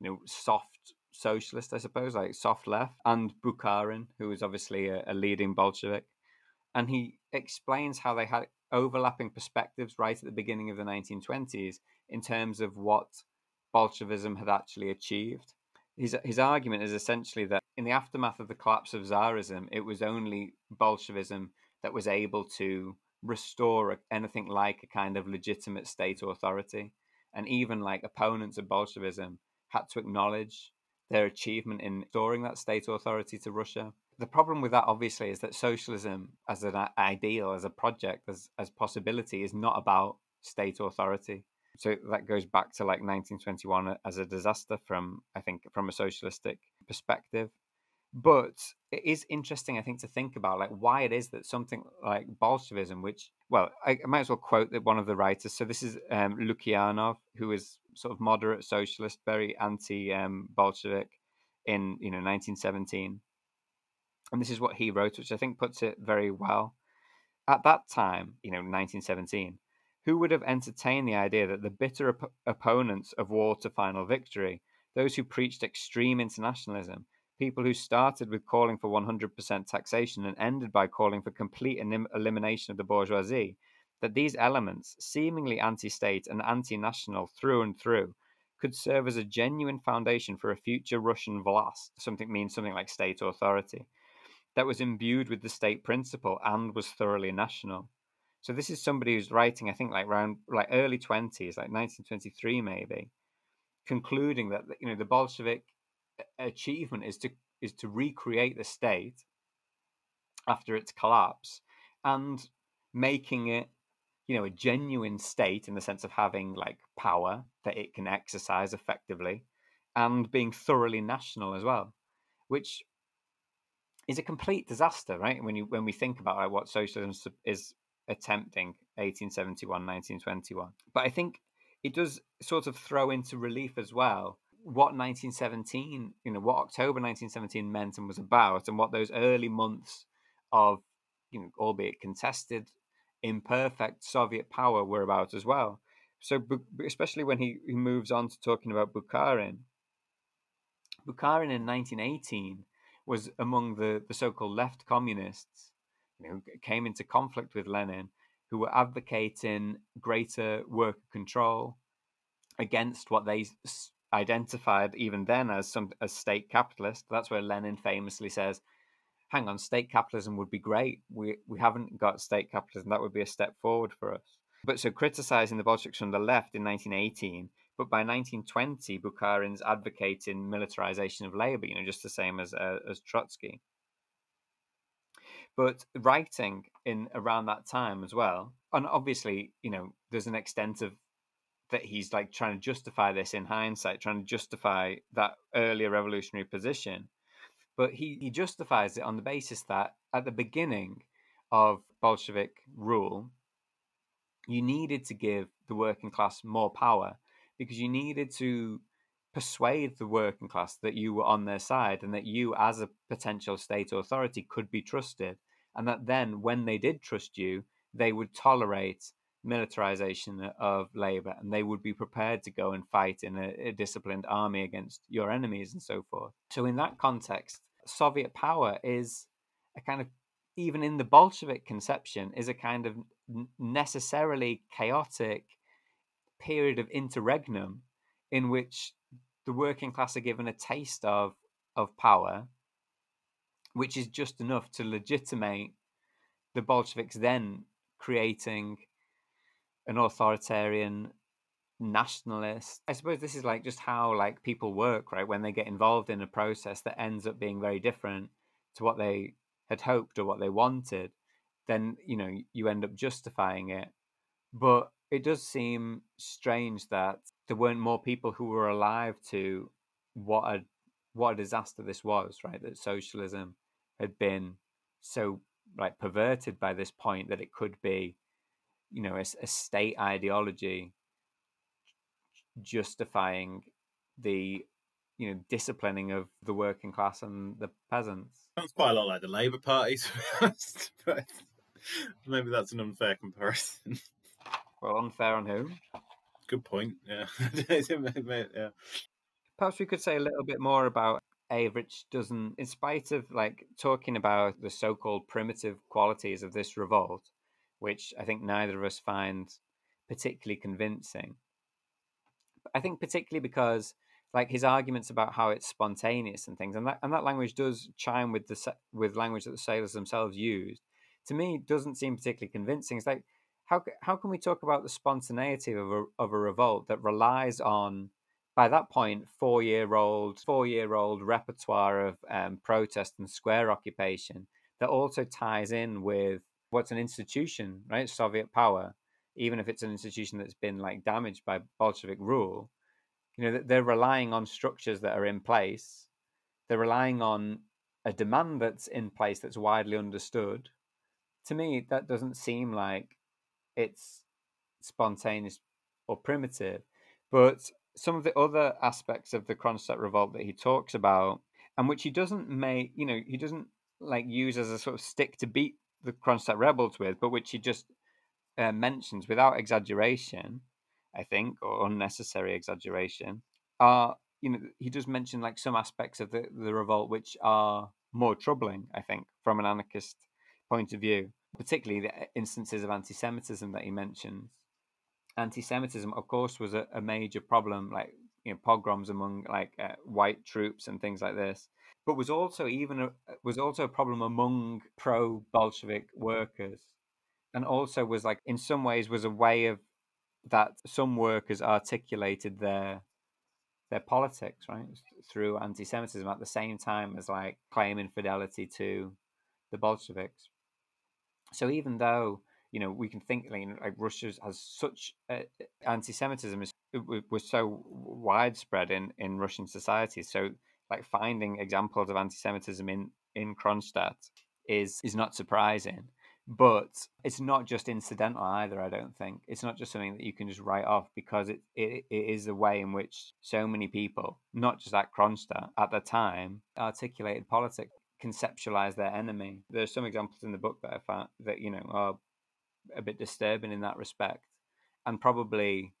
you know, soft socialist, I suppose, like soft left, and Bukharin, who is obviously a, a leading Bolshevik. And he explains how they had overlapping perspectives right at the beginning of the 1920s in terms of what Bolshevism had actually achieved. His, his argument is essentially that in the aftermath of the collapse of Tsarism, it was only Bolshevism that was able to restore anything like a kind of legitimate state authority. And even like opponents of Bolshevism had to acknowledge their achievement in restoring that state authority to Russia. The problem with that, obviously, is that socialism as an uh, ideal, as a project, as, as possibility, is not about state authority. So that goes back to like 1921 uh, as a disaster from, I think, from a socialistic perspective. But it is interesting, I think, to think about like why it is that something like Bolshevism, which well, I, might as well quote that one of the writers. So this is um, Lukyanov, who is sort of moderate socialist, very anti-Bolshevik um, in you know 1917, and this is what he wrote, which I think puts it very well. At that time, you know, 1917, who would have entertained the idea that the bitter op- opponents of war to final victory, those who preached extreme internationalism, people who started with calling for 100% taxation and ended by calling for complete elim- elimination of the bourgeoisie, that these elements, seemingly anti state and anti national through and through, could serve as a genuine foundation for a future Russian vlast, something means something like state authority, that was imbued with the state principle and was thoroughly national. So this is somebody who's writing, I think, like around like early twenties, like 1923 maybe, concluding that you know the Bolshevik uh, achievement is to is to recreate the state after its collapse and making it you know a genuine state in the sense of having like power that it can exercise effectively and being thoroughly national as well which is a complete disaster right? When you when we think about like what socialism is attempting 1871 1921 but i think it does sort of throw into relief as well what 1917, you know, what October 1917 meant and was about, and what those early months of, you know, albeit contested, imperfect Soviet power were about as well. So, especially when he, he moves on to talking about Bukharin, Bukharin in 1918 was among the, the so-called left communists, you know, came into conflict with Lenin, who were advocating greater worker control against what they identified even then as some as state capitalist. That's where Lenin famously says, "Hang on, state capitalism would be great. We we haven't got state capitalism. That would be a step forward for us." But so criticizing the Bolsheviks from the left in 1918, but by 1920, Bukharin's advocating militarization of labor. You know, just the same as uh, as Trotsky. But writing in around that time as well, and obviously, you know, there's an extent of that he's like trying to justify this in hindsight, trying to justify that earlier revolutionary position. But he, he justifies it on the basis that at the beginning of Bolshevik rule, you needed to give the working class more power because you needed to persuade the working class that you were on their side and that you, as a potential state authority, could be trusted. And that then, when they did trust you, they would tolerate militarization of labor and they would be prepared to go and fight in a, a, disciplined army against your enemies and so forth. So, in that context, Soviet power is a kind of, even in the Bolshevik conception, is a kind of necessarily chaotic period of interregnum in which the working class are given a taste of, of power, which is just enough to legitimate the Bolsheviks then creating an authoritarian nationalist. I suppose this is like just how like people work, right? When they get involved in a process that ends up being very different to what they had hoped or what they wanted, then you know you end up justifying it. But it does seem strange that there weren't more people who were alive to what a what a disaster this was, right? That socialism had been so like perverted by this point that it could be you know, a, a state ideology justifying the you know disciplining of the working class and the peasants. Sounds quite a lot like the Labour Party, [LAUGHS] but maybe that's an unfair comparison. Well, unfair on whom? Good point. Yeah, [LAUGHS] yeah. Perhaps we could say a little bit more about Avrich doesn't, in spite of like talking about the so-called primitive qualities of this revolt, which I think neither of us find particularly convincing. I think particularly because like his arguments about how it's spontaneous and things, and that and that language does chime with the with language that the sailors themselves used. To me, doesn't seem particularly convincing. It's like how how can we talk about the spontaneity of a of a revolt that relies on by that point four year old four year old repertoire of um, protest and square occupation that also ties in with what's an institution, right? Soviet power, even if it's an institution that's been like damaged by Bolshevik rule, you know, they're relying on structures that are in place. They're relying on a demand that's in place that's widely understood. To me, that doesn't seem like it's spontaneous or primitive. But some of the other aspects of the Kronstadt revolt that he talks about, and which he doesn't make, you know, he doesn't like use as a sort of stick to beat the Kronstadt rebels with, but which he just uh, mentions without exaggeration, I think, or unnecessary exaggeration, are you know he does mention like some aspects of the, the revolt which are more troubling, I think, from an anarchist point of view, particularly the uh, instances of anti-Semitism that he mentions. Anti-Semitism, of course, was a, a major problem, like you know pogroms among like uh, white troops and things like this, but was also even a, was also a problem among pro-Bolshevik workers, and also was like in some ways was a way of that some workers articulated their their politics, right, through anti-Semitism at the same time as like claiming fidelity to the Bolsheviks. So even though you know we can think like Russia has such uh, anti-Semitism is was so widespread in in Russian society, so like finding examples of anti-Semitism in in Kronstadt is is not surprising. But it's not just incidental either i don't think. It's not just something that you can just write off because it, it, it is the way in which so many people not just at kronstadt at the time articulated politics conceptualize their enemy there's some examples in the book that i found that you know are a bit disturbing in that respect and probably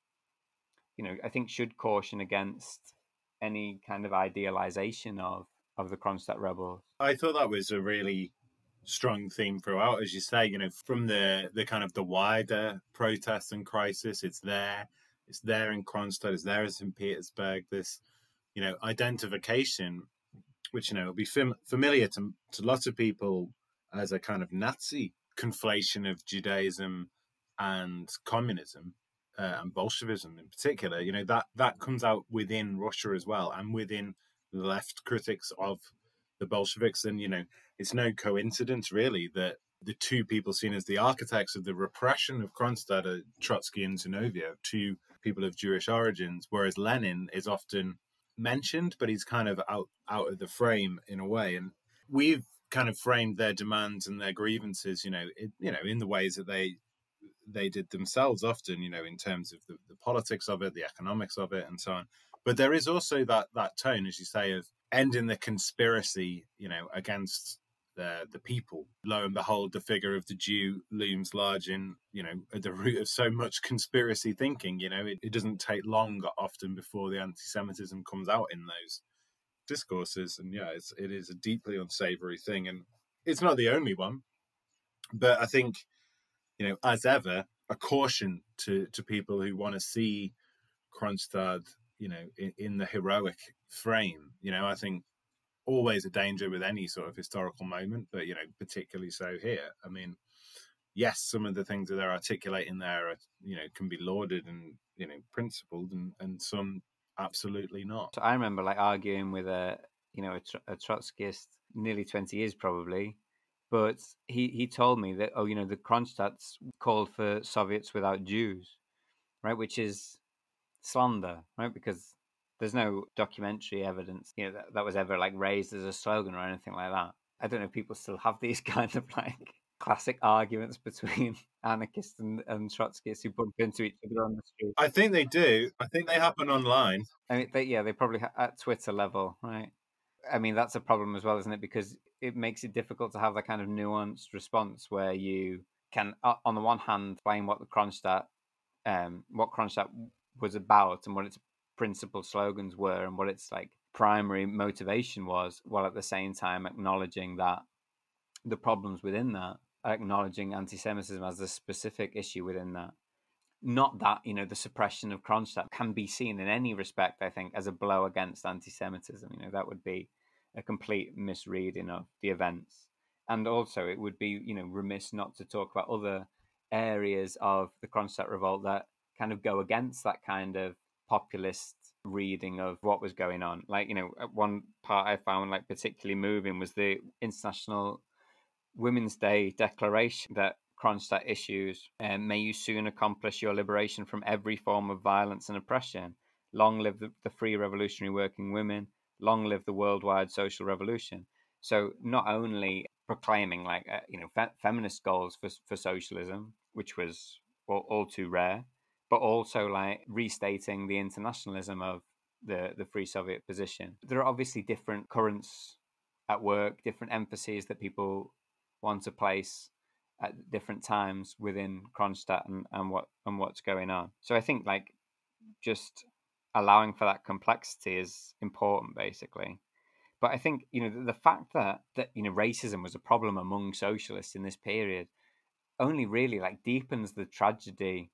you know i think should caution against any kind of idealization of of the kronstadt rebels i thought that was a really strong theme throughout, as you say. You know, from the the kind of the wider protest and crisis, it's there. It's there in Kronstadt. It's there in St. Petersburg. This, you know, identification, which you know will be fam- familiar to to lots of people as a kind of Nazi conflation of Judaism and communism. Uh, and Bolshevism in particular, you know that that comes out within Russia as well, and within left critics of the Bolsheviks. And you know, it's no coincidence, really, that the two people seen as the architects of the repression of Kronstadt are Trotsky and Zinoviev, two people of Jewish origins, whereas Lenin is often mentioned, but he's kind of out out of the frame in a way. And we've kind of framed their demands and their grievances, you know, it, you know, in the ways that they they did themselves often, you know, in terms of the, the politics of it, the economics of it, and so on. But there is also that that tone, as you say, of ending the conspiracy, you know, against the the people. Lo and behold, the figure of the Jew looms large in you know at the [LAUGHS] root of so much conspiracy thinking. You know, it, it doesn't take long often before the anti-Semitism comes out in those discourses, and yeah, it's it is a deeply unsavory thing, and it's not the only one. But I think you know, as ever, a caution to to people who want to see Kronstadt, you know, in, in the heroic frame. You know, I think always a danger with any sort of historical moment, but you know, particularly so here. I mean, yes, some of the things that they're articulating there, are, you know, can be lauded and you know principled, and and some absolutely not. I remember like arguing with a you know a, a Trotskyist nearly twenty years probably, but he he told me that oh you know the Kronstadts called for Soviets without Jews, right, which is slander, right, because there's no documentary evidence, you know, that, that was ever like raised as a slogan or anything like that. I don't know if people still have these [LAUGHS] kind of like classic arguments between [LAUGHS] anarchists and, and Trotskyists who bump into each other on the street. I think they do. I think they happen online. I mean, they, yeah, they probably ha- at Twitter level, right? I mean, that's a problem as well, isn't it? Because it makes it difficult to have that kind of nuanced response where you can, on the one hand, blame what the Kronstadt, um, what Kronstadt was about and what its principal slogans were and what its like primary motivation was, while at the same time acknowledging that the problems within that, acknowledging anti-Semitism as a specific issue within that. Not that you know the suppression of Kronstadt can be seen in any respect. I think as a blow against anti-Semitism. You know that would be a complete misreading of the events, and also it would be you know remiss not to talk about other areas of the Kronstadt revolt that kind of go against that kind of populist reading of what was going on. Like, you know, one part I found like particularly moving was the International Women's Day declaration that Kronstadt issues. Um, May you soon accomplish your liberation from every form of violence and oppression. Long live the, the free revolutionary working women. Long live the worldwide social revolution. So not only proclaiming like uh, you know fe- feminist goals for for socialism, which was all, all too rare, but also like restating the internationalism of the the Free Soviet position. There are obviously different currents at work, different emphases that people want to place at different times within Kronstadt and, and what and what's going on. So I think like just allowing for that complexity is important basically. But I think, you know, the, the fact that that, you know, racism was a problem among socialists in this period only really like deepens the tragedy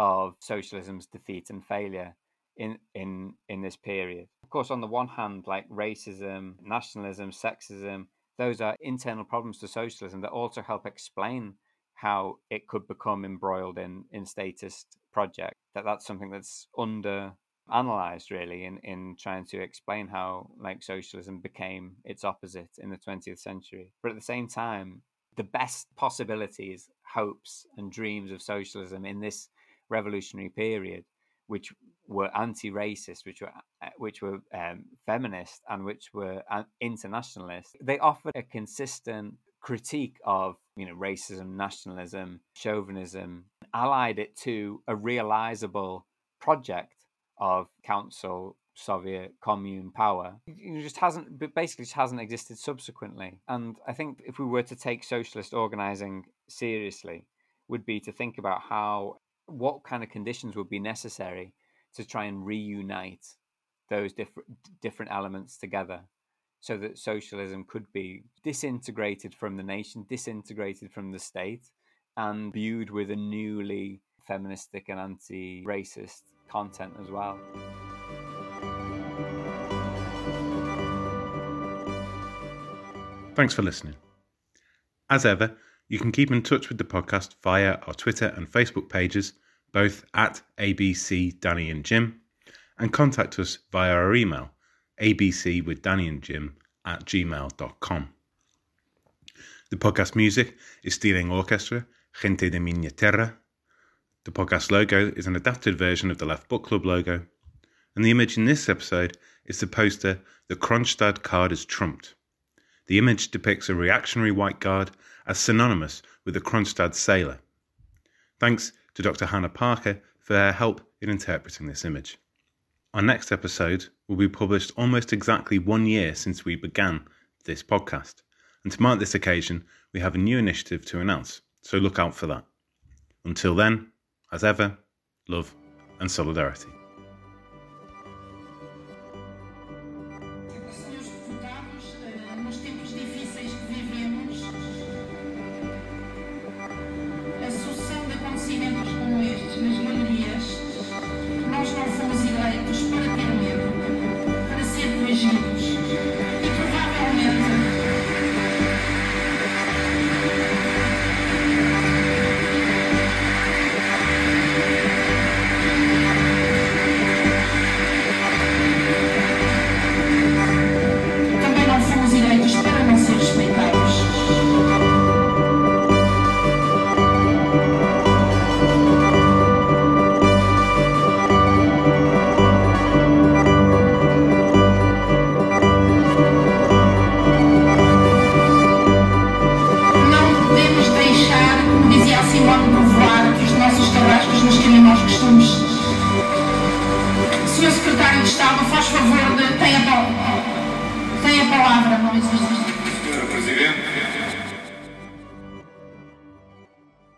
of socialism's defeat and failure in in in this period. Of course, on the one hand, like racism, nationalism, sexism, those are internal problems to socialism that also help explain how it could become embroiled in in statist project. That that's something that's under analyzed really in in trying to explain how like socialism became its opposite in the 20th century. But at the same time, the best possibilities, hopes, and dreams of socialism in this revolutionary period, which were anti-racist, which were uh, which were um, feminist, and which were uh, internationalist. They offered a consistent critique of you know racism, nationalism, chauvinism, allied it to a realizable project of council Soviet commune power. It just hasn't, but basically, just hasn't existed subsequently. And I think if we were to take socialist organizing seriously, would be to think about how, what kind of conditions would be necessary to try and reunite those different different elements together, so that socialism could be disintegrated from the nation, disintegrated from the state, and viewed with a newly feministic and anti-racist content as well. Thanks for listening. As ever, you can keep in touch with the podcast via our Twitter and Facebook pages, both at ABC Danny and Jim, and contact us via our email, abc with Danny and Jim at gmail.com. The podcast music is Stealing Orchestra, Gente de Minha Terra. The podcast logo is an adapted version of the Left Book Club logo, and the image in this episode is the poster The Kronstadt card is trumped. The image depicts a reactionary white guard as synonymous with the Kronstadt sailor. Thanks to Dr. Hannah Parker for her help in interpreting this image. Our next episode will be published almost exactly one year since we began this podcast. And to mark this occasion, we have a new initiative to announce, so look out for that. Until then, as ever, love and solidarity.